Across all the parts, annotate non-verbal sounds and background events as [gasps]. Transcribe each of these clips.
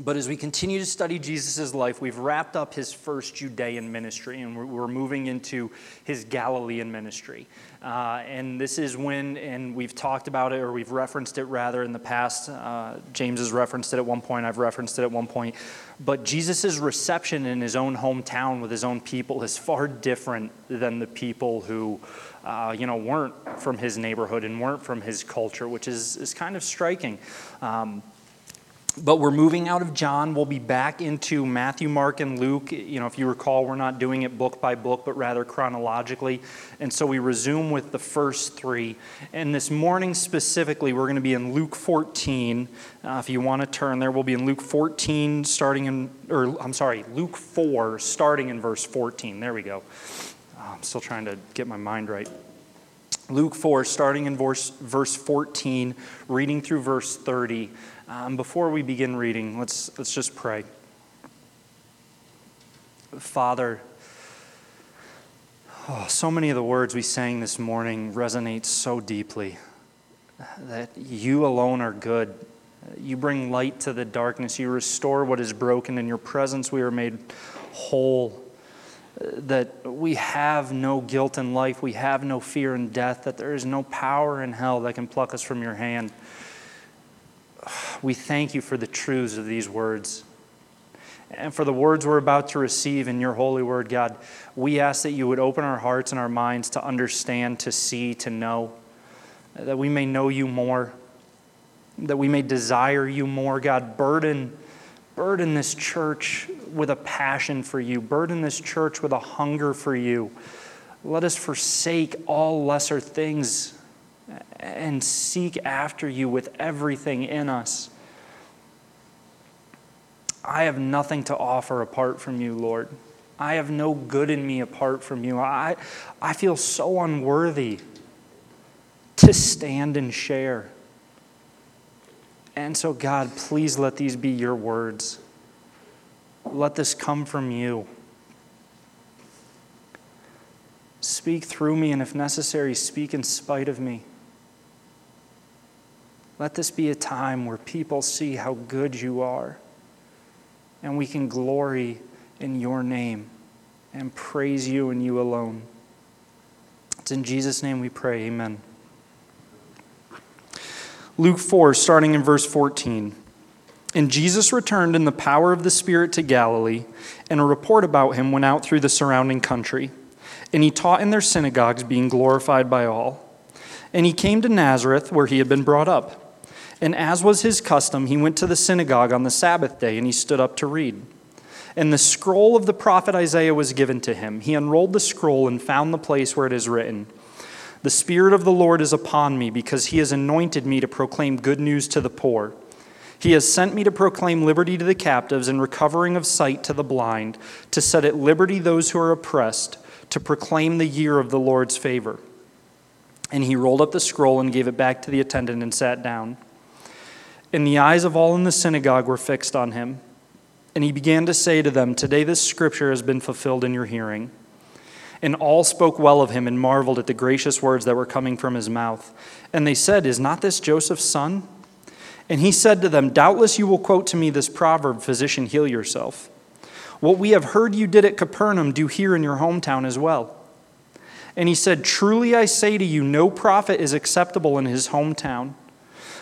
But as we continue to study Jesus' life, we've wrapped up his first Judean ministry and we're, moving into his Galilean ministry. Uh, and this is when, and we've talked about it, or we've referenced it rather in the past. Uh, James has referenced it at one point, I've referenced it at one point. But Jesus' reception in his own hometown with his own people is far different than the people who, uh, you know, weren't from his neighborhood and weren't from his culture, which is, is kind of striking. Um, but we're moving out of John. We'll be back into Matthew, Mark, and Luke. You know, if you recall, we're not doing it book by book, but rather chronologically. And so we resume with the first three. And this morning specifically, we're going to be in Luke 14. Uh, if you want to turn there, we'll be in Luke 14, starting in, or I'm sorry, Luke 4, starting in verse 14. There we go. Oh, I'm still trying to get my mind right. Luke 4, starting in verse, verse 14, reading through verse 30. Um, before we begin reading, let's, let's just pray. Father, oh, so many of the words we sang this morning resonate so deeply that you alone are good. You bring light to the darkness. You restore what is broken. In your presence, we are made whole. That we have no guilt in life, we have no fear in death, that there is no power in hell that can pluck us from your hand we thank you for the truths of these words. And for the words we're about to receive in your holy word, God, we ask that you would open our hearts and our minds to understand, to see, to know, that we may know you more, that we may desire you more. God, burden, burden this church with a passion for you, burden this church with a hunger for you. Let us forsake all lesser things and seek after you with everything in us. I have nothing to offer apart from you, Lord. I have no good in me apart from you. I, I feel so unworthy to stand and share. And so, God, please let these be your words. Let this come from you. Speak through me, and if necessary, speak in spite of me. Let this be a time where people see how good you are and we can glory in your name and praise you and you alone. It's in Jesus' name we pray. Amen. Luke 4, starting in verse 14. And Jesus returned in the power of the Spirit to Galilee, and a report about him went out through the surrounding country. And he taught in their synagogues, being glorified by all. And he came to Nazareth, where he had been brought up. And as was his custom, he went to the synagogue on the Sabbath day and he stood up to read. And the scroll of the prophet Isaiah was given to him. He unrolled the scroll and found the place where it is written The Spirit of the Lord is upon me, because he has anointed me to proclaim good news to the poor. He has sent me to proclaim liberty to the captives and recovering of sight to the blind, to set at liberty those who are oppressed, to proclaim the year of the Lord's favor. And he rolled up the scroll and gave it back to the attendant and sat down. And the eyes of all in the synagogue were fixed on him. And he began to say to them, Today this scripture has been fulfilled in your hearing. And all spoke well of him and marveled at the gracious words that were coming from his mouth. And they said, Is not this Joseph's son? And he said to them, Doubtless you will quote to me this proverb, Physician, heal yourself. What we have heard you did at Capernaum, do here in your hometown as well. And he said, Truly I say to you, no prophet is acceptable in his hometown.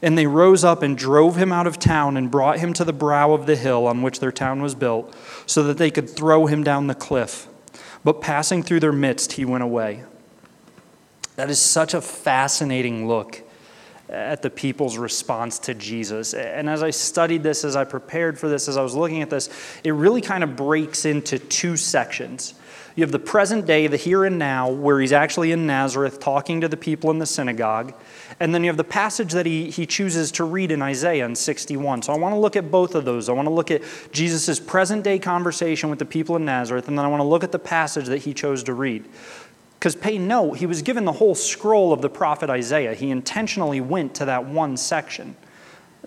And they rose up and drove him out of town and brought him to the brow of the hill on which their town was built, so that they could throw him down the cliff. But passing through their midst, he went away. That is such a fascinating look at the people's response to Jesus. And as I studied this, as I prepared for this, as I was looking at this, it really kind of breaks into two sections. You have the present day, the here and now, where he's actually in Nazareth talking to the people in the synagogue. And then you have the passage that he, he chooses to read in Isaiah in 61. So I want to look at both of those. I want to look at Jesus' present day conversation with the people in Nazareth, and then I want to look at the passage that he chose to read. Because pay note, he was given the whole scroll of the prophet Isaiah. He intentionally went to that one section.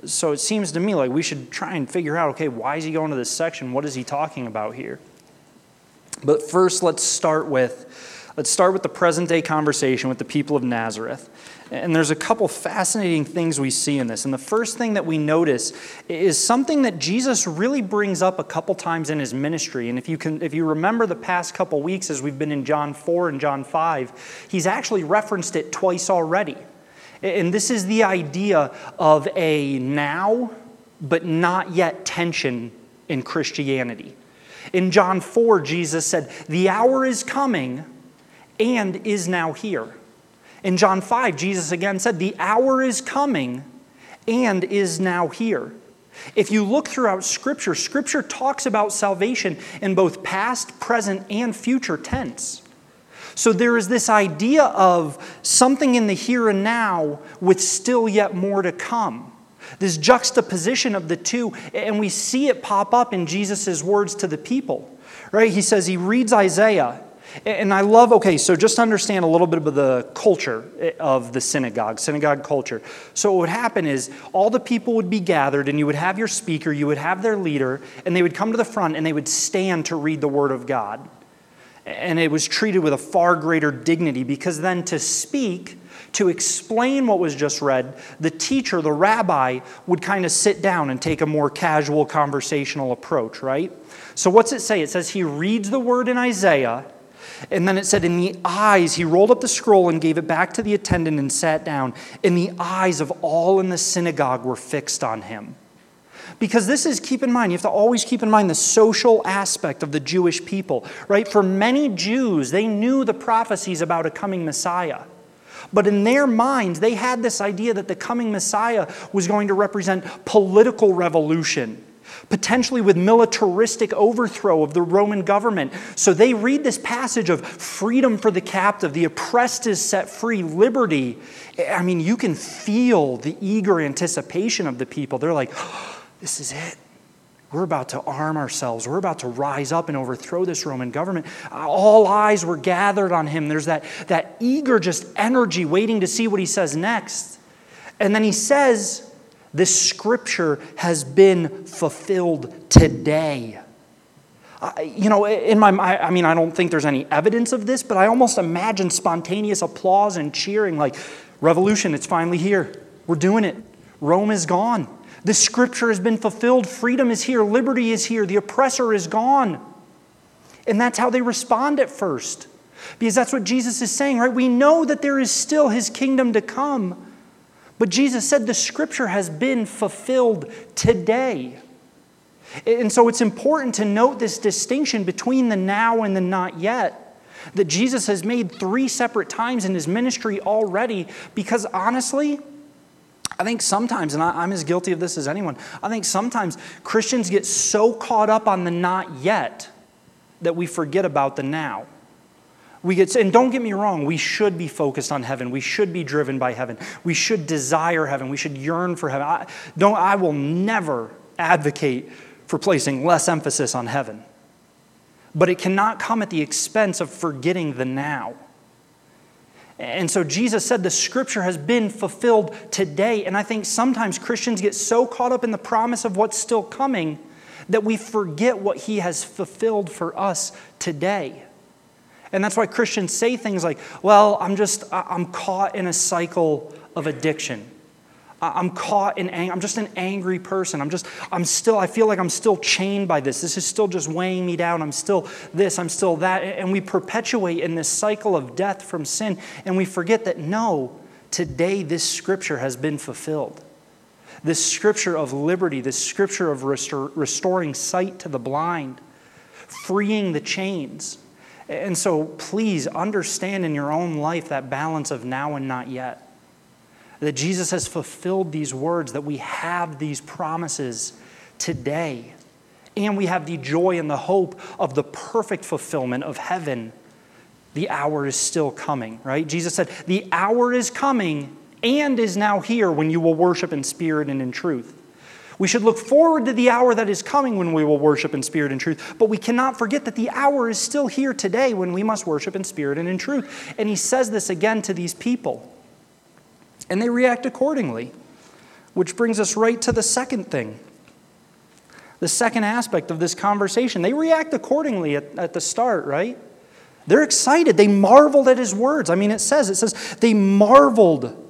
So it seems to me like we should try and figure out okay, why is he going to this section? What is he talking about here? But first, let's start with let's start with the present day conversation with the people of Nazareth. And there's a couple fascinating things we see in this. And the first thing that we notice is something that Jesus really brings up a couple times in his ministry. And if you can if you remember the past couple weeks as we've been in John 4 and John 5, he's actually referenced it twice already. And this is the idea of a now but not yet tension in Christianity. In John 4, Jesus said, "The hour is coming and is now here." In John 5, Jesus again said, The hour is coming and is now here. If you look throughout Scripture, Scripture talks about salvation in both past, present, and future tense. So there is this idea of something in the here and now with still yet more to come. This juxtaposition of the two, and we see it pop up in Jesus' words to the people. Right? He says, he reads Isaiah, and I love, okay, so just understand a little bit of the culture eh, of the synagogue, synagogue culture. So, what would happen is all the people would be gathered, and you would have your speaker, you would have their leader, and they would come to the front and they would stand to read the Word of God. And it was treated with a far greater dignity because then to speak, to explain what was just read, the teacher, the rabbi, would kind of sit down and take a more casual conversational approach, right? So, what's it say? It says he reads the word in Isaiah and then it said, In the eyes, he rolled up the scroll and gave it back to the attendant and sat down. And the eyes of all in the synagogue were fixed on him. Because this is, keep in mind, you have to always keep in mind the social aspect of the Jewish people, right? For many Jews, they knew the prophecies about a coming Messiah. But in their minds, they had this idea that the coming Messiah was going to represent political revolution potentially with militaristic overthrow of the Roman government. So they read this passage of freedom for the captive, the oppressed is set free, liberty. I mean, you can feel the eager anticipation of the people. They're like, [gasps] this is it. We're about to arm ourselves. We're about to rise up and overthrow this Roman government. All eyes were gathered on him. There's that, that eager just energy waiting to see what he says next. And then he says, this scripture has been fulfilled today. you know, in my I mean, I don't think there's any evidence of this, but I almost imagine spontaneous applause and cheering like, revolution, it's finally here. We're doing it. Rome is gone. The scripture has been fulfilled. Freedom is here. Liberty is here. The oppressor is gone. And that's how they respond at first. Because that's what Jesus is saying, right? We know that there is still his kingdom to come. But Jesus said the scripture has been fulfilled today. And so it's important to note this distinction between the now and the not yet that Jesus has made three separate times in his ministry already because honestly, I think sometimes, and I'm as guilty of this as anyone, I think sometimes Christians get so caught up on the not yet that we forget about the now. We get, and don't get me wrong, we should be focused on heaven. We should be driven by heaven. We should desire heaven. We should yearn for heaven. I, don't, I will never advocate for placing less emphasis on heaven. But it cannot come at the expense of forgetting the now. And so Jesus said the scripture has been fulfilled today. And I think sometimes Christians get so caught up in the promise of what's still coming that we forget what he has fulfilled for us today. And that's why Christians say things like, well, I'm just, I'm caught in a cycle of addiction. I'm caught in anger. I'm just an angry person. I'm just, I'm still, I feel like I'm still chained by this. This is still just weighing me down. I'm still this, I'm still that. And we perpetuate in this cycle of death from sin. And we forget that no, today this scripture has been fulfilled. This scripture of liberty, this scripture of restor- restoring sight to the blind, freeing the chains, and so please understand in your own life that balance of now and not yet. that Jesus has fulfilled these words, that we have these promises today. And we have the joy and the hope of the perfect fulfillment of heaven. The hour is still coming, right? Jesus said, The hour is coming and is now here when you will worship in spirit and in truth. We should look forward to the hour that is coming when we will worship in spirit and truth, but we cannot forget that the hour is still here today when we must worship in spirit and in truth. And he says this again to these people. And they react accordingly, which brings us right to the second thing. The second aspect of this conversation. They react accordingly at, at the start, right? They're excited. They marveled at his words. I mean, it says, it says, they marveled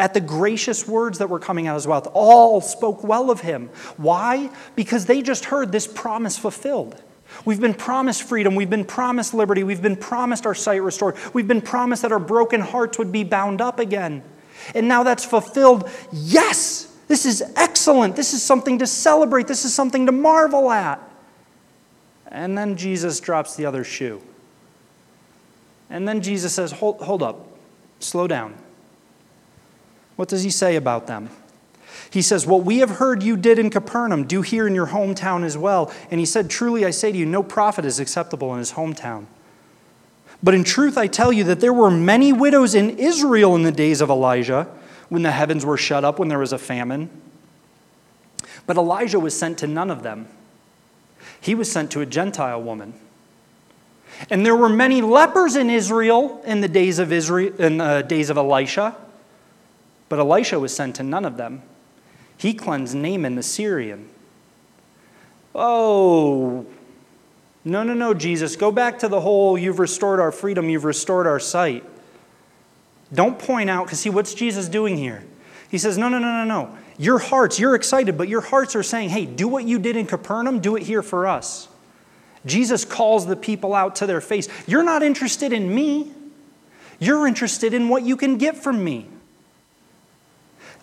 at the gracious words that were coming out of his mouth. All spoke well of him. Why? Because they just heard this promise fulfilled. We've been promised freedom. We've been promised liberty. We've been promised our sight restored. We've been promised that our broken hearts would be bound up again. And now that's fulfilled. Yes, this is excellent. This is something to celebrate. This is something to marvel at. And then Jesus drops the other shoe. And then Jesus says, Hold, hold up, slow down. What does he say about them? He says, What we have heard you did in Capernaum, do here in your hometown as well. And he said, Truly I say to you, no prophet is acceptable in his hometown. But in truth, I tell you that there were many widows in Israel in the days of Elijah, when the heavens were shut up, when there was a famine. But Elijah was sent to none of them. He was sent to a Gentile woman. And there were many lepers in Israel in the days of Israel in the days of Elisha. But Elisha was sent to none of them. He cleansed Naaman the Syrian. Oh, no, no, no, Jesus. Go back to the whole you've restored our freedom, you've restored our sight. Don't point out, because see, what's Jesus doing here? He says, no, no, no, no, no. Your hearts, you're excited, but your hearts are saying, hey, do what you did in Capernaum, do it here for us. Jesus calls the people out to their face. You're not interested in me, you're interested in what you can get from me.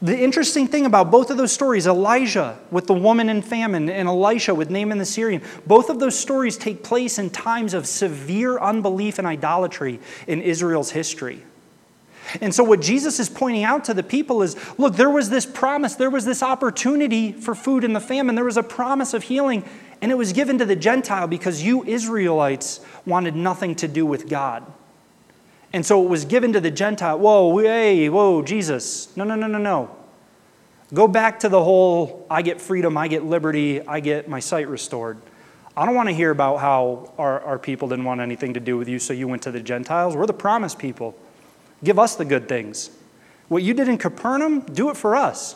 The interesting thing about both of those stories, Elijah with the woman in famine and Elisha with Naaman the Syrian, both of those stories take place in times of severe unbelief and idolatry in Israel's history. And so, what Jesus is pointing out to the people is look, there was this promise, there was this opportunity for food in the famine, there was a promise of healing, and it was given to the Gentile because you Israelites wanted nothing to do with God. And so it was given to the Gentile. Whoa, hey, whoa, Jesus. No, no, no, no, no. Go back to the whole I get freedom, I get liberty, I get my sight restored. I don't want to hear about how our, our people didn't want anything to do with you, so you went to the Gentiles. We're the promised people. Give us the good things. What you did in Capernaum, do it for us.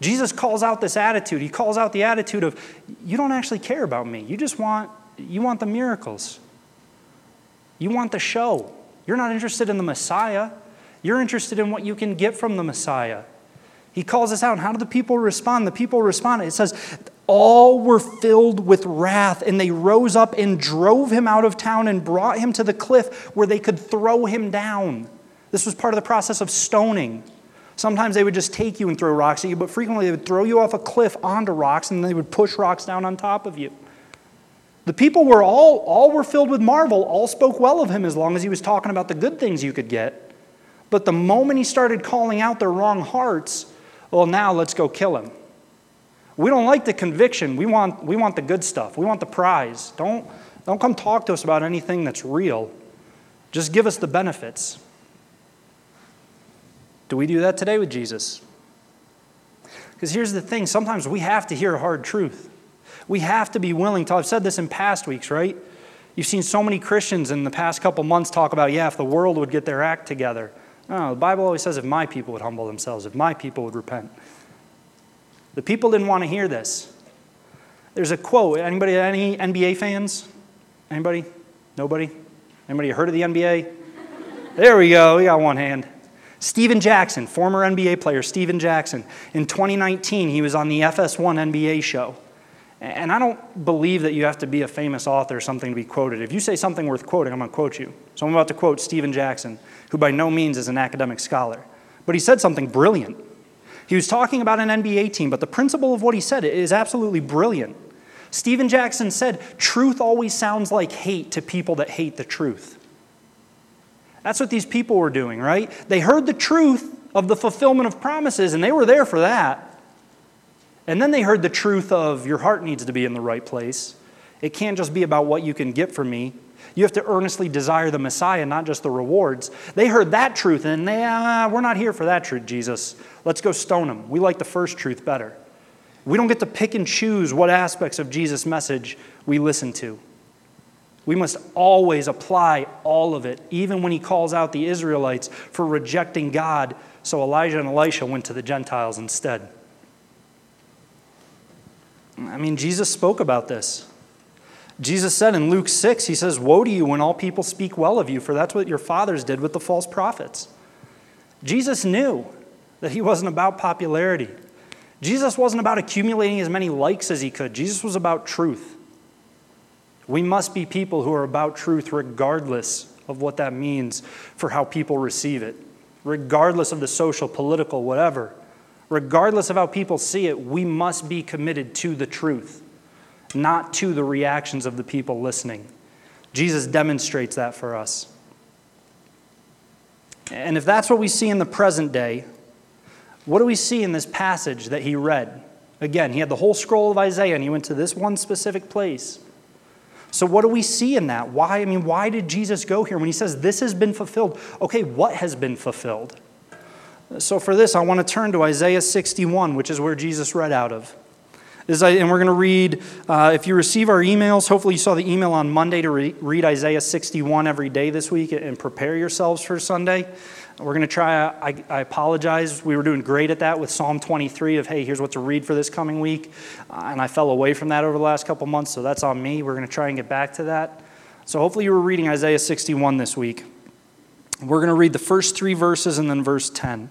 Jesus calls out this attitude. He calls out the attitude of, you don't actually care about me. You just want, you want the miracles. You want the show. You're not interested in the Messiah. You're interested in what you can get from the Messiah. He calls us out. And how do the people respond? The people respond. It says, All were filled with wrath, and they rose up and drove him out of town and brought him to the cliff where they could throw him down. This was part of the process of stoning. Sometimes they would just take you and throw rocks at you, but frequently they would throw you off a cliff onto rocks and then they would push rocks down on top of you. The people were all, all were filled with marvel, all spoke well of him as long as he was talking about the good things you could get. But the moment he started calling out their wrong hearts, well, now let's go kill him. We don't like the conviction. We want, we want the good stuff. We want the prize. Don't, don't come talk to us about anything that's real. Just give us the benefits. Do we do that today with Jesus? Because here's the thing sometimes we have to hear hard truth. We have to be willing to. I've said this in past weeks, right? You've seen so many Christians in the past couple months talk about, yeah, if the world would get their act together. No, the Bible always says if my people would humble themselves, if my people would repent. The people didn't want to hear this. There's a quote. Anybody, any NBA fans? Anybody? Nobody? Anybody heard of the NBA? There we go. We got one hand. Stephen Jackson, former NBA player, Stephen Jackson. In 2019, he was on the FS1 NBA show. And I don't believe that you have to be a famous author or something to be quoted. If you say something worth quoting, I'm going to quote you. So I'm about to quote Stephen Jackson, who by no means is an academic scholar. But he said something brilliant. He was talking about an NBA team, but the principle of what he said is absolutely brilliant. Stephen Jackson said, Truth always sounds like hate to people that hate the truth. That's what these people were doing, right? They heard the truth, of the fulfillment of promises, and they were there for that. And then they heard the truth of your heart needs to be in the right place. It can't just be about what you can get from me. You have to earnestly desire the Messiah, not just the rewards. They heard that truth, and they, ah, we're not here for that truth, Jesus. Let's go stone them. We like the first truth better. We don't get to pick and choose what aspects of Jesus' message we listen to. We must always apply all of it, even when he calls out the Israelites for rejecting God. So Elijah and Elisha went to the Gentiles instead. I mean, Jesus spoke about this. Jesus said in Luke 6, he says, Woe to you when all people speak well of you, for that's what your fathers did with the false prophets. Jesus knew that he wasn't about popularity. Jesus wasn't about accumulating as many likes as he could. Jesus was about truth. We must be people who are about truth regardless of what that means for how people receive it, regardless of the social, political, whatever. Regardless of how people see it, we must be committed to the truth, not to the reactions of the people listening. Jesus demonstrates that for us. And if that's what we see in the present day, what do we see in this passage that he read? Again, he had the whole scroll of Isaiah and he went to this one specific place. So, what do we see in that? Why? I mean, why did Jesus go here when he says this has been fulfilled? Okay, what has been fulfilled? So, for this, I want to turn to Isaiah 61, which is where Jesus read out of. And we're going to read, uh, if you receive our emails, hopefully you saw the email on Monday to re- read Isaiah 61 every day this week and prepare yourselves for Sunday. We're going to try, I, I, apologize. We were doing great at that with Psalm 23 of, hey, here's what to read for this coming week. Uh, and I fell away from that over the last couple months, so that's on me. We're going to try and get back to that. So hopefully you were reading Isaiah 61 this week. We're going to read the first three verses and then verse 10.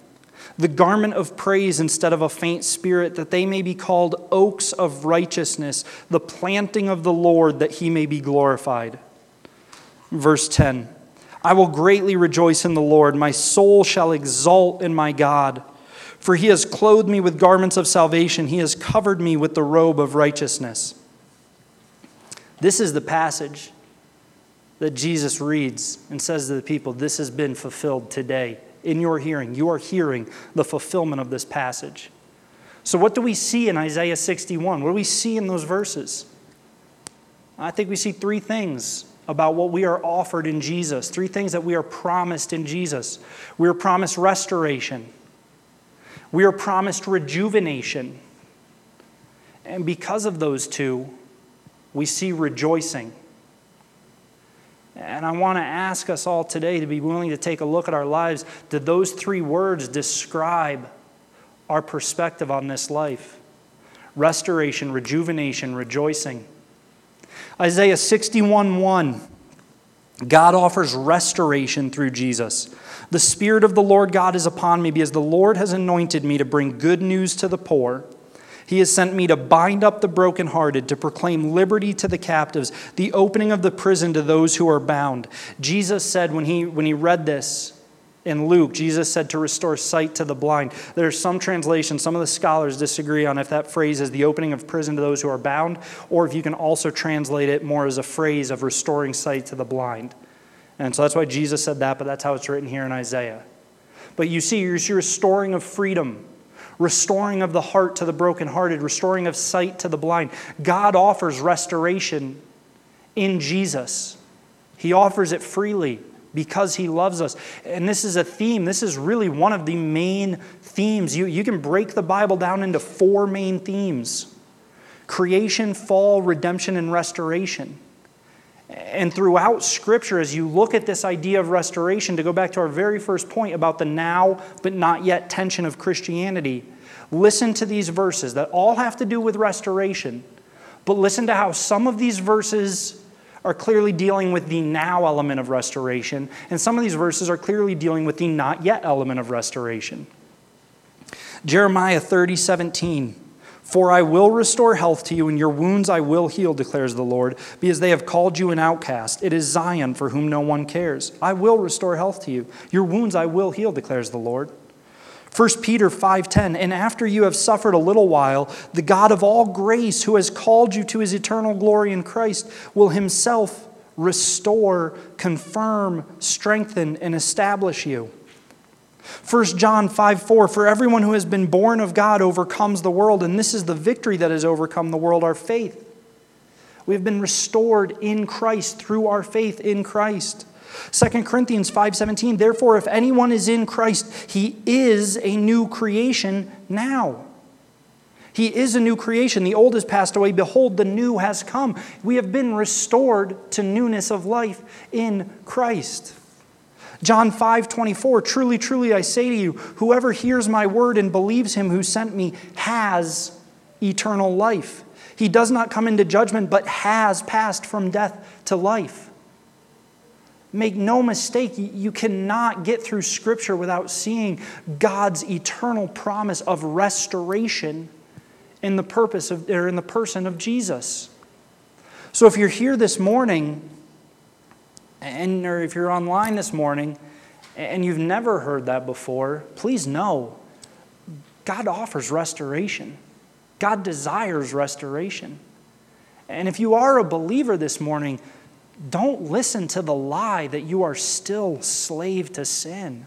the garment of praise instead of a faint spirit, that they may be called oaks of righteousness, the planting of the Lord, that he may be glorified. Verse 10. I will greatly rejoice in the Lord. My soul shall exult in my God. For he has clothed me with garments of salvation, he has covered me with the robe of righteousness. This is the passage that Jesus reads and says to the people, This has been fulfilled today in your hearing. You are hearing the fulfillment of this passage. So, what do we see in Isaiah 61? What do we see in those verses? I think we see three things about what we are offered in Jesus, three things that we are promised in Jesus. We are promised restoration, we are promised rejuvenation. And because of those two, we see rejoicing. And I want to ask us all today to be willing to take a look at our lives. Did those three words describe our perspective on this life? Restoration, rejuvenation, rejoicing. Isaiah 61 1. God offers restoration through Jesus. The Spirit of the Lord God is upon me because the Lord has anointed me to bring good news to the poor. He has sent me to bind up the brokenhearted, to proclaim liberty to the captives, the opening of the prison to those who are bound. Jesus said when he, when he read this, in Luke, Jesus said to restore sight to the blind. There's some translations, some of the scholars disagree on if that phrase is the opening of prison to those who are bound, or if you can also translate it more as a phrase of restoring sight to the blind. And so that's why Jesus said that, but that's how it's written here in Isaiah. But you see, you're restoring of freedom, restoring of the heart to the brokenhearted, restoring of sight to the blind. God offers restoration in Jesus, He offers it freely because he loves us. And this is a theme. This is really one of the main themes. You, you can break the Bible down into four main themes creation, fall, redemption, and restoration. And throughout Scripture, as you look at this idea of restoration, to go back to our very first point about the now but not yet tension of Christianity, listen to these verses that all have to do with restoration. But listen to how some of these verses are clearly dealing with the now element of restoration, and some of these verses are clearly dealing with the not yet element of restoration. Jeremiah 30, 17. For I will restore health to you, and your wounds I will heal, declares the Lord, because they have called you an outcast. It is Zion for whom no one cares. I will restore health to you. Your wounds I will heal, declares the Lord. 1 Peter 5:10 And after you have suffered a little while the God of all grace who has called you to his eternal glory in Christ will himself restore confirm strengthen and establish you 1 John 5 4 For everyone who has been born of God overcomes the world, and this is the victory that has overcome the world, our faith. We have been restored in Christ through our faith in Christ. 2 Corinthians 5:17 Therefore if anyone is in Christ he is a new creation now. He is a new creation. The old has passed away behold the new has come. We have been restored to newness of life in Christ. John 5 24, truly, truly, I say to you, whoever hears my word and believes him who sent me has eternal life. He does not come into judgment, but has passed from death to life. Make no mistake, you cannot get through Scripture without seeing God's eternal promise of restoration in the purpose of, or in the person of Jesus. So if you're here this morning and or if you're online this morning and you've never heard that before, please know God offers restoration. God desires restoration. And if you are a believer this morning, don't listen to the lie that you are still slave to sin.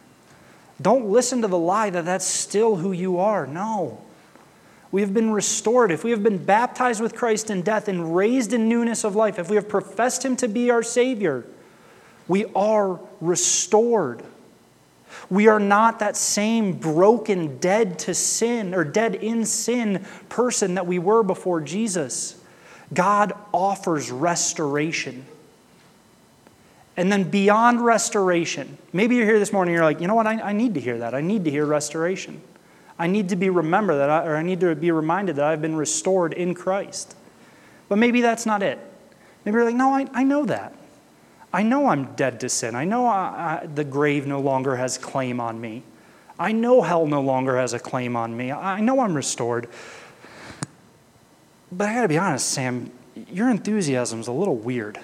Don't listen to the lie that that's still who you are. No. We have been restored. If we have been baptized with Christ in death and raised in newness of life, if we have professed Him to be our Savior, we are restored. We are not that same broken, dead to sin or dead in sin person that we were before Jesus. God offers restoration. And then beyond restoration, maybe you're here this morning, you're like, you know what, I, I need to hear that. I need to hear restoration. I need to be remembered that, I, or I need to be reminded that I've been restored in Christ. But maybe that's not it. Maybe you're like, no, I, I know that. I know I'm dead to sin. I know I, I, the grave no longer has claim on me. I know hell no longer has a claim on me. I know I'm restored. But I gotta be honest, Sam, your enthusiasm's a little weird.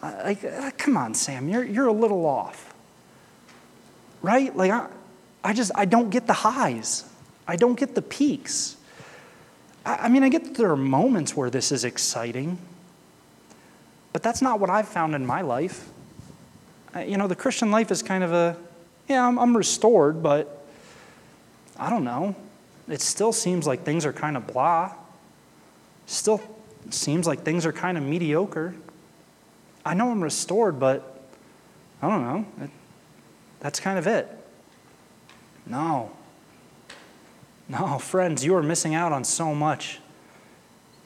Like, uh, come on, Sam, you're, you're a little off. Right? Like, I, I just, I don't get the highs. I don't get the peaks. I, I mean, I get that there are moments where this is exciting. But that's not what I've found in my life. You know, the Christian life is kind of a, yeah, I'm, I'm restored, but I don't know. It still seems like things are kind of blah. Still seems like things are kind of mediocre. I know I'm restored, but I don't know. It, that's kind of it. No. No, [laughs] friends, you are missing out on so much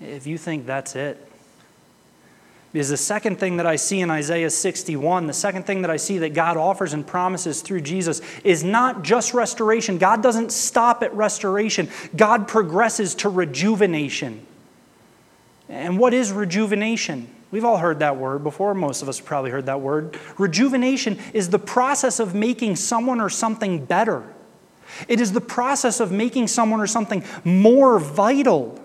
if you think that's it. Because the second thing that I see in Isaiah 61, the second thing that I see that God offers and promises through Jesus is not just restoration. God doesn't stop at restoration, God progresses to rejuvenation. And what is rejuvenation? We've all heard that word before. Most of us have probably heard that word. Rejuvenation is the process of making someone or something better. It is the process of making someone or something more vital.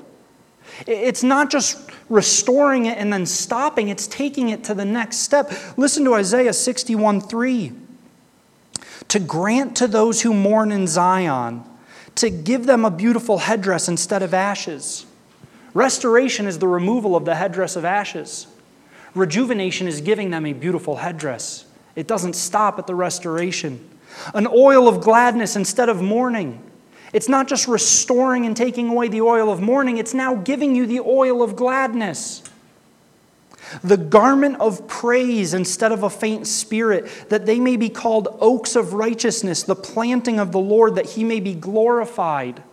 It's not just restoring it and then stopping, it's taking it to the next step. Listen to Isaiah 61 3. To grant to those who mourn in Zion, to give them a beautiful headdress instead of ashes. Restoration is the removal of the headdress of ashes. Rejuvenation is giving them a beautiful headdress. It doesn't stop at the restoration. An oil of gladness instead of mourning. It's not just restoring and taking away the oil of mourning, it's now giving you the oil of gladness. The garment of praise instead of a faint spirit, that they may be called oaks of righteousness, the planting of the Lord, that he may be glorified.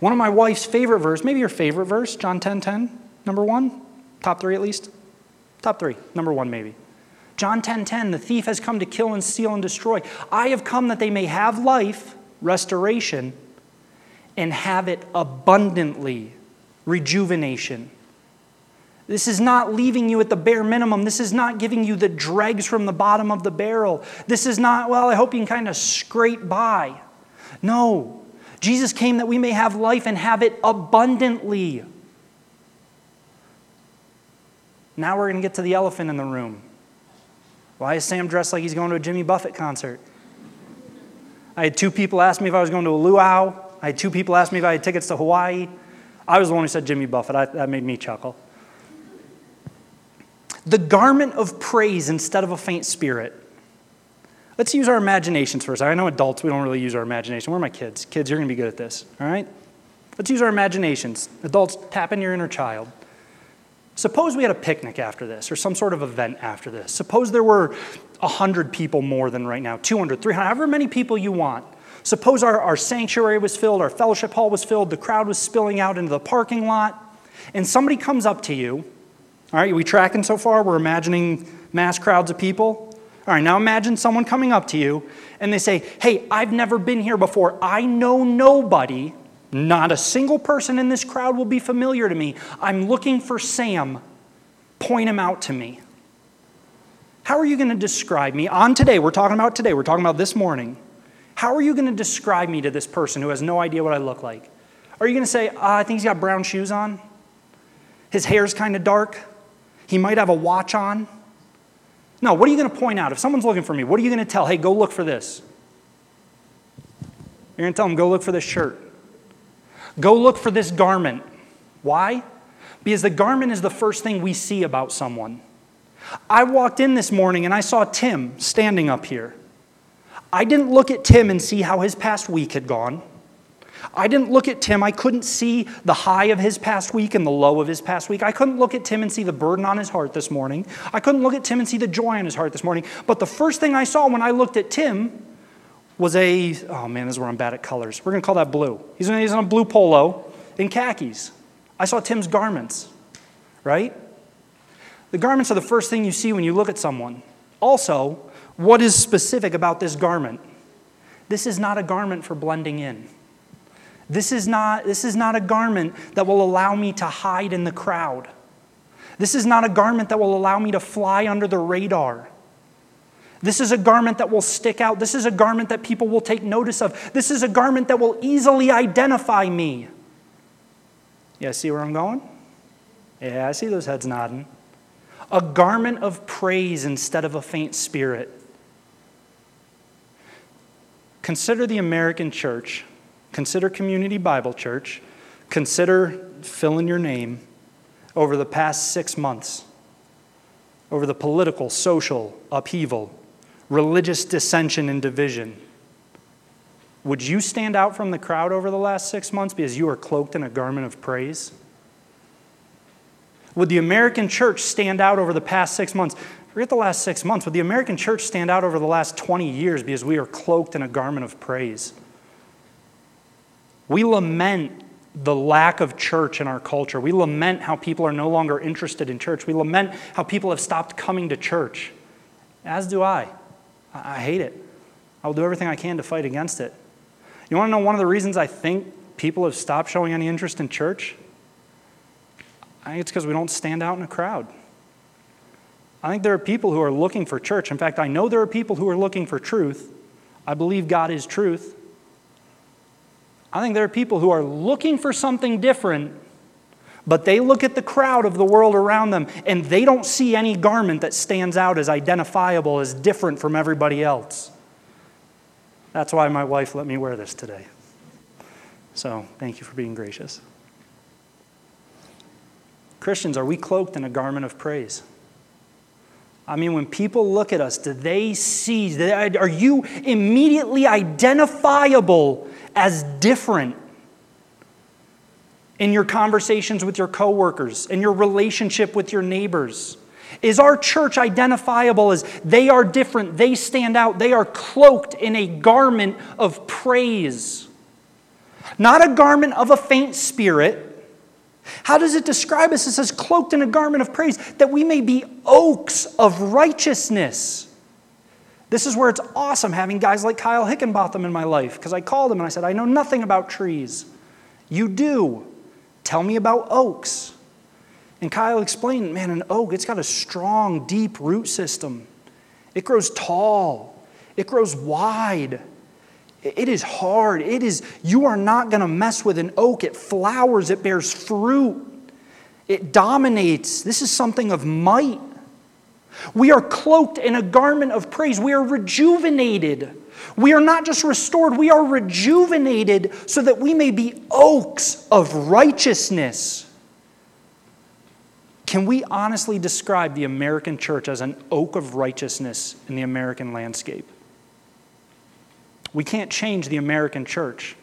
One of my wife's favorite verse, maybe your favorite verse, John 10 10, number one, top three at least. Top three, number one maybe. John 10 10, the thief has come to kill and steal and destroy. I have come that they may have life restoration, and have it abundantly rejuvenation. This is not leaving you at the bare minimum. This is not giving you the dregs from the bottom of the barrel. This is not, well, I hope you can kind of scrape by. No. Jesus came that we may have life and have it abundantly. Now we're going to get to the elephant in the room. Why is Sam dressed like he's going to a Jimmy Buffett concert? I had two people ask me if I was going to a luau. I had two people ask me if I had tickets to Hawaii. I was the one who said Jimmy Buffett. I, that made me chuckle. The garment of praise instead of a faint spirit. Let's use our imaginations first. I know adults, we don't really use our imagination. Where are my kids? Kids, you're going to be good at this, all right? Let's use our imaginations. Adults, tap in your inner child. Suppose we had a picnic after this or some sort of event after this. Suppose there were 100 people more than right now, 200, 300, however many people you want. Suppose our, our sanctuary was filled, our fellowship hall was filled, the crowd was spilling out into the parking lot, and somebody comes up to you. All right, we tracking so far? We're imagining mass crowds of people. All right, now imagine someone coming up to you and they say, Hey, I've never been here before. I know nobody not a single person in this crowd will be familiar to me. I'm looking for Sam. Point him out to me. How are you going to describe me? On today, we're talking about today, we're talking about this morning. How are you going to describe me to this person who has no idea what I look like? Are you going to say, uh, I think he's got brown shoes on? His hair's kind of dark? He might have a watch on? No, what are you going to point out? If someone's looking for me, what are you going to tell? Hey, go look for this. You're going to tell them, go look for this shirt. Go look for this garment. Why? Because the garment is the first thing we see about someone. I walked in this morning and I saw Tim standing up here. I didn't look at Tim and see how his past week had gone. I didn't look at Tim. I couldn't see the high of his past week and the low of his past week. I couldn't look at Tim and see the burden on his heart this morning. I couldn't look at Tim and see the joy on his heart this morning. But the first thing I saw when I looked at Tim was a, oh man, this is where I'm bad at colors. We're going to call that blue. He's he's in a blue polo in khakis. I saw Tim's garments, right? The garments are the first thing you see when you look at someone. Also, what is specific about this garment? This is not a garment for blending in. This is not, this is not a garment that will allow me to hide in the crowd. This is not a garment that will allow me to fly under the radar. This is a garment that will stick out. This is a garment that people will take notice of. This is a garment that will easily identify me. Yeah, see where I'm going? Yeah, I see those heads nodding. A garment of praise instead of a faint spirit. Consider the American church. Consider Community Bible Church. Consider fill in your name over the past six months, over the political, social upheaval religious dissension and division. Would you stand out from the crowd over the last six months because you are cloaked in a garment of praise? Would the American church stand out over the past six months? Forget the last six months. Would the American church stand out over the last 20 years because we are cloaked in a garment of praise? We lament the lack of church in our culture. We lament how people are no longer interested in church. We lament how people have stopped coming to church, as do I. I hate it. I'll do everything I can to fight against it. You want to know one of the reasons I think people have stopped showing any interest in church? I think it's because we don't stand out in a crowd. I think there are people who are looking for church. In fact, I know there are people who are looking for truth. I believe God is truth. I think there are people who are looking for something different but they look at the crowd of the world around them and they don't see any garment that stands out as identifiable, as different from everybody else. That's why my wife let me wear this today. So thank you for being gracious. Christians, are we cloaked in a garment of praise? I mean, when people look at us, do they see, are you immediately identifiable as different in your conversations with your coworkers, in your relationship with your neighbors? Is our church identifiable as they are different, they stand out, they are cloaked in a garment of praise? Not a garment of a faint spirit. How does it describe us? It says, cloaked in a garment of praise, that we may be oaks of righteousness. This is where it's awesome having guys like Kyle Hickenbotham in my life, because I called him and I said, I know nothing about trees. You do. Tell me about oaks. And Kyle explained, man, an oak, it's got a strong, deep root system. It grows tall, it grows wide. It is hard. It is, you are not going to mess with an oak. It flowers, it bears fruit, it dominates. This is something of might. We are cloaked in a garment of praise. We are rejuvenated. We are not just restored, we are rejuvenated so that we may be oaks of righteousness. Can we honestly describe the American church as an oak of righteousness in the American landscape? We can't change the American church,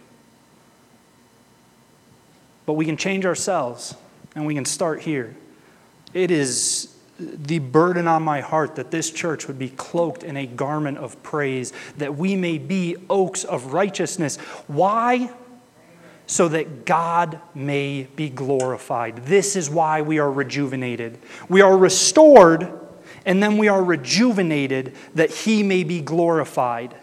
but we can change ourselves and we can start here. It is the burden on my heart that this church would be cloaked in a garment of praise, that we may be oaks of righteousness. Why? So that God may be glorified. This is why we are rejuvenated. We are restored, and then we are rejuvenated that He may be glorified.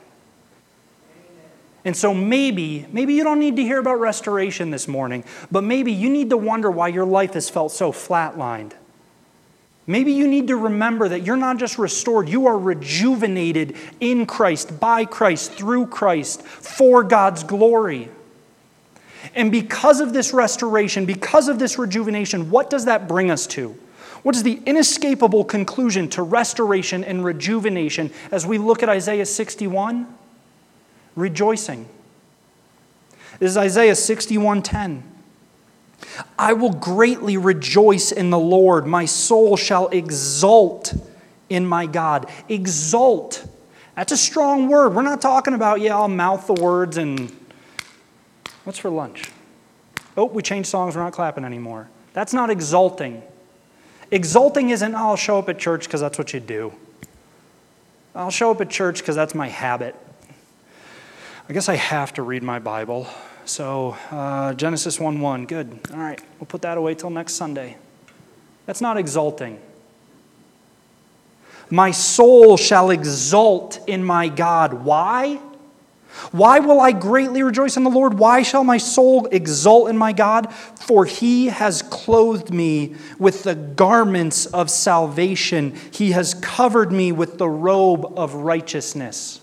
And so maybe, maybe you don't need to hear about restoration this morning, but maybe you need to wonder why your life has felt so flatlined. Maybe you need to remember that you're not just restored, you are rejuvenated in Christ, by Christ, through Christ, for God's glory. And because of this restoration, because of this rejuvenation, what does that bring us to? What is the inescapable conclusion to restoration and rejuvenation as we look at Isaiah 61? Rejoicing. This is Isaiah 61:10. I will greatly rejoice in the Lord. My soul shall exult in my God. Exult. That's a strong word. We're not talking about, yeah, I'll mouth the words and what's for lunch? Oh, we changed songs. We're not clapping anymore. That's not exulting. Exulting isn't, oh, I'll show up at church because that's what you do. I'll show up at church because that's my habit. I guess I have to read my Bible. So, uh, Genesis 1 1, good. All right, we'll put that away till next Sunday. That's not exulting. My soul shall exult in my God. Why? Why will I greatly rejoice in the Lord? Why shall my soul exult in my God? For he has clothed me with the garments of salvation, he has covered me with the robe of righteousness.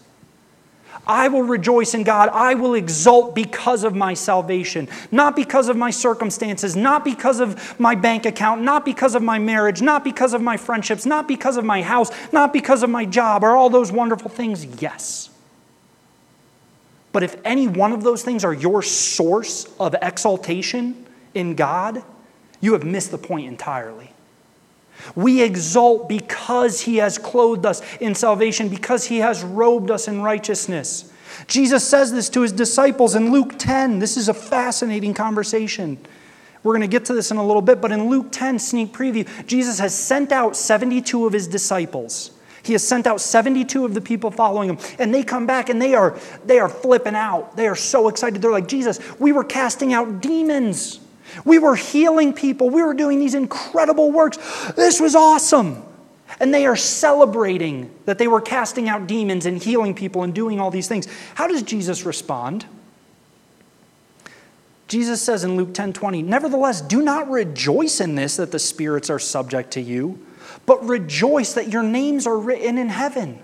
I will rejoice in God. I will exult because of my salvation, not because of my circumstances, not because of my bank account, not because of my marriage, not because of my friendships, not because of my house, not because of my job, or all those wonderful things. Yes. But if any one of those things are your source of exaltation in God, you have missed the point entirely. We exult because he has clothed us in salvation, because he has robed us in righteousness. Jesus says this to his disciples in Luke 10. This is a fascinating conversation. We're going to get to this in a little bit, but in Luke 10, sneak preview, Jesus has sent out 72 of his disciples. He has sent out 72 of the people following him, and they come back and they are, they are flipping out. They are so excited. They're like, Jesus, we were casting out demons. We were healing people. We were doing these incredible works. This was awesome. And they are celebrating that they were casting out demons and healing people and doing all these things. How does Jesus respond? Jesus says in Luke 10 20, Nevertheless, do not rejoice in this that the spirits are subject to you, but rejoice that your names are written in heaven.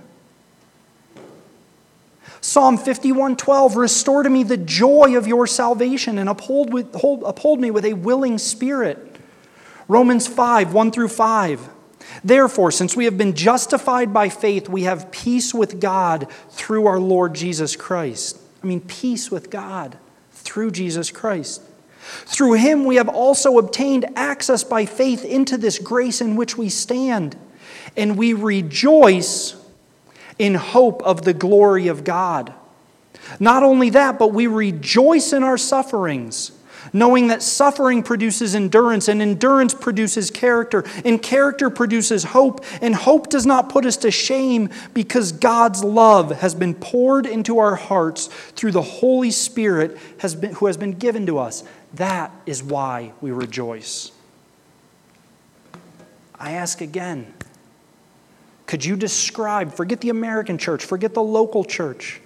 Psalm 51:12 Restore to me the joy of your salvation and uphold, with, hold, uphold me with a willing spirit. Romans 5 1 through 5. Therefore, since we have been justified by faith, we have peace with God through our Lord Jesus Christ. I mean, peace with God through Jesus Christ. Through him, we have also obtained access by faith into this grace in which we stand, and we rejoice in hope of the glory of God. Not only that, but we rejoice in our sufferings, knowing that suffering produces endurance, and endurance produces character, and character produces hope, and hope does not put us to shame because God's love has been poured into our hearts through the Holy Spirit has been, who has been given to us. That is why we rejoice. I ask again could you describe, forget the American church, forget the local church,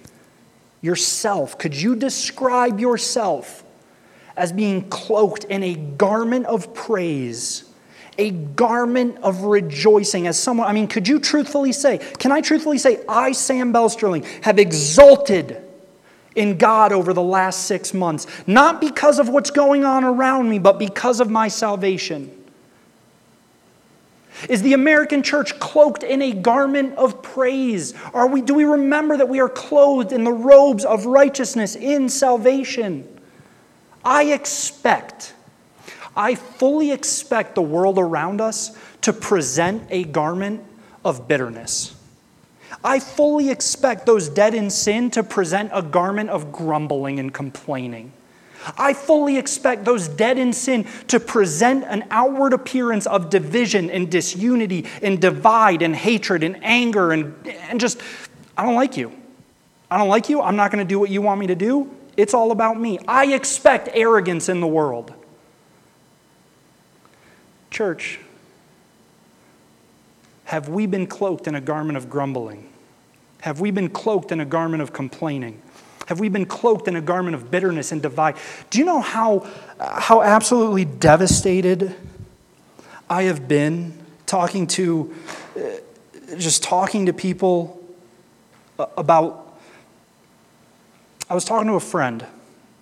yourself? Could you describe yourself as being cloaked in a garment of praise a garment of rejoicing. As someone, I mean, could you truthfully say, can I truthfully say, I, Sam Belsterling, have exulted in God over the last six months, not because of what's going on around me, but because of my salvation? Is the American church cloaked in a garment of praise? Are we, do we remember that we are clothed in the robes of righteousness in salvation? I expect, I fully expect the world around us to present a garment of bitterness. I fully expect those dead in sin to present a garment of grumbling and complaining. I fully expect those dead in sin to present an outward appearance of division and disunity and divide and hatred and anger and, and just, I don't like you. I don't like you. I'm not going to do what you want me to do. It's all about me. I expect arrogance in the world. Church, have we been cloaked in a garment of grumbling? Have we been cloaked in a garment of complaining? Have we been cloaked in a garment of bitterness and divide? Do you know how, how absolutely devastated I have been talking to, uh, just talking to people about. I was talking to a friend,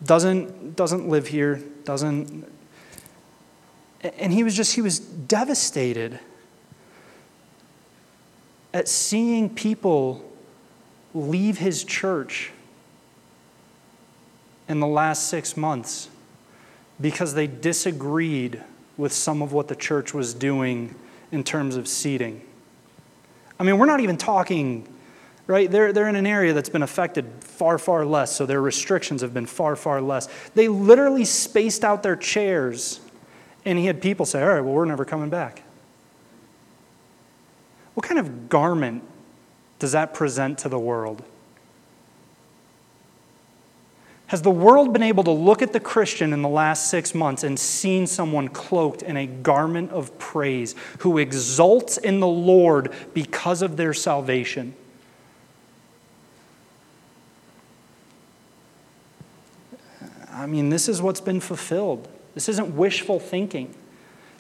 doesn't, doesn't live here, doesn't. And he was just, he was devastated at seeing people leave his church in the last six months because they disagreed with some of what the church was doing in terms of seating. I mean, we're not even talking, right? They're, they're in an area that's been affected far, far less, so their restrictions have been far, far less. They literally spaced out their chairs, and he had people say, All right, well, we're never coming back. What kind of garment does that present to the world? Has the world been able to look at the Christian in the last six months and seen someone cloaked in a garment of praise who exults in the Lord because of their salvation? I mean, this is what's been fulfilled. This isn't wishful thinking.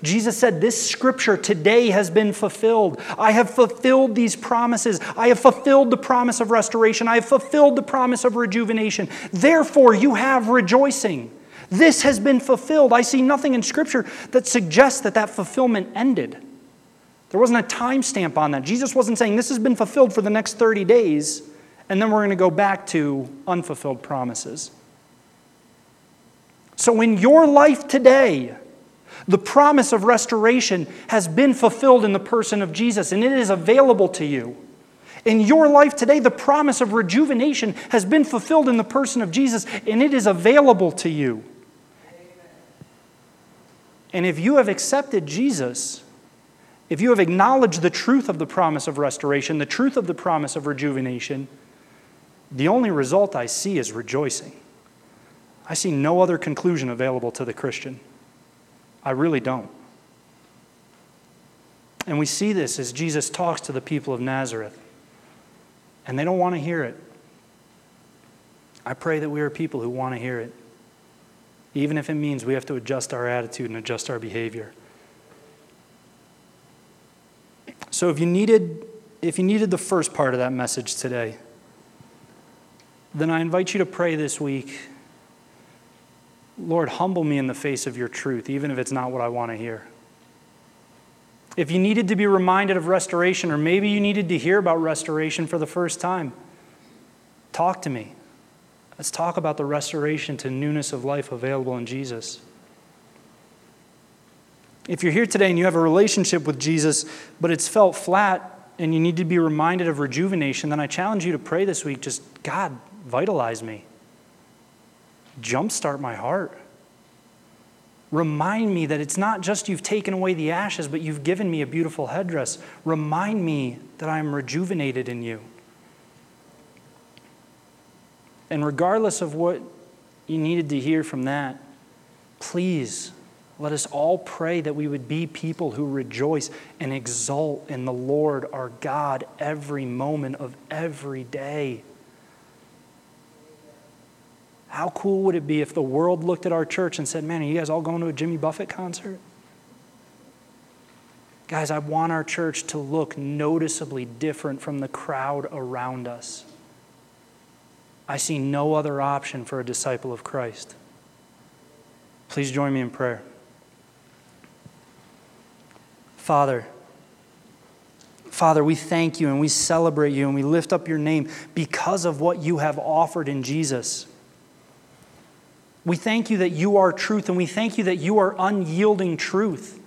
Jesus said, This scripture today has been fulfilled. I have fulfilled these promises. I have fulfilled the promise of restoration. I have fulfilled the promise of rejuvenation. Therefore, you have rejoicing. This has been fulfilled. I see nothing in scripture that suggests that that fulfillment ended. There wasn't a timestamp on that. Jesus wasn't saying this has been fulfilled for the next 30 days, and then we're going to go back to unfulfilled promises. So, in your life today, the promise of restoration has been fulfilled in the person of Jesus, and it is available to you. In your life today, the promise of rejuvenation has been fulfilled in the person of Jesus, and it is available to you. And if you have accepted Jesus, if you have acknowledged the truth of the promise of restoration, the truth of the promise of rejuvenation, the only result I see is rejoicing. I see no other conclusion available to the Christian. I really don't. And we see this as Jesus talks to the people of Nazareth, and they don't want to hear it. I pray that we are people who want to hear it, even if it means we have to adjust our attitude and adjust our behavior. So if you needed if you needed the first part of that message today, then I invite you to pray this week Lord, humble me in the face of your truth, even if it's not what I want to hear. If you needed to be reminded of restoration, or maybe you needed to hear about restoration for the first time, talk to me. Let's talk about the restoration to newness of life available in Jesus. If you're here today and you have a relationship with Jesus, but it's felt flat and you need to be reminded of rejuvenation, then I challenge you to pray this week just, God, vitalize me jumpstart my heart. Remind me that it's not just you've taken away the ashes, but you've given me a beautiful headdress. Remind me that I am rejuvenated in you. And regardless of what you needed to hear from that, please let us all pray that we would be people who rejoice and exult in the Lord our God every moment of every day. How cool would it be if the world looked at our church and said, Man, are you guys all going to a Jimmy Buffett concert? Guys, I want our church to look noticeably different from the crowd around us. I see no other option for a disciple of Christ. Please join me in prayer. Father, Father, we thank you and we celebrate you and we lift up your name because of what you have offered in Jesus. We thank you that you are truth and we thank you that you are unyielding truth.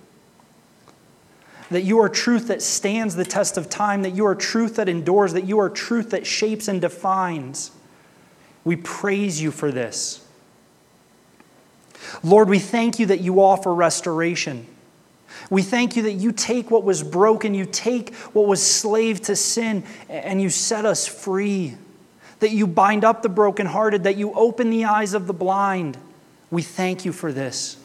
That you are truth that stands the test of time, that you are truth that endures, that you are truth that shapes and defines. We praise you for this. Lord, we thank you that you offer restoration. We thank you that you take what was broken, you take what was slave to sin, and you set us free. That you bind up the brokenhearted, that you open the eyes of the blind. We thank you for this.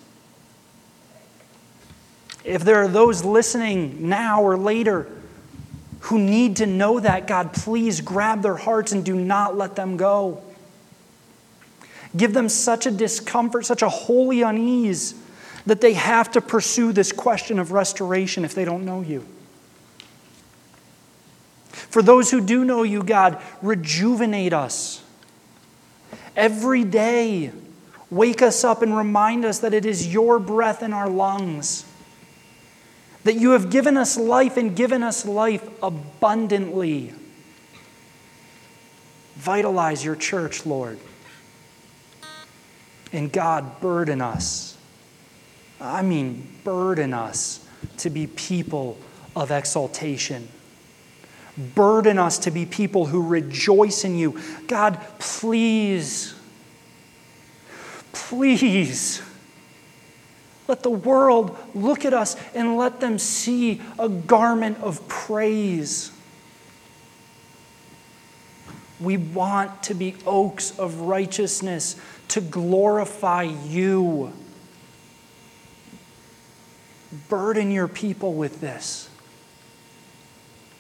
If there are those listening now or later who need to know that, God, please grab their hearts and do not let them go. Give them such a discomfort, such a holy unease that they have to pursue this question of restoration if they don't know you. For those who do know you, God, rejuvenate us. Every day, wake us up and remind us that it is your breath in our lungs. That you have given us life and given us life abundantly. Vitalize your church, Lord. And God, burden us I mean, burden us to be people of exaltation. Burden us to be people who rejoice in you. God, please, please let the world look at us and let them see a garment of praise. We want to be oaks of righteousness to glorify you. Burden your people with this.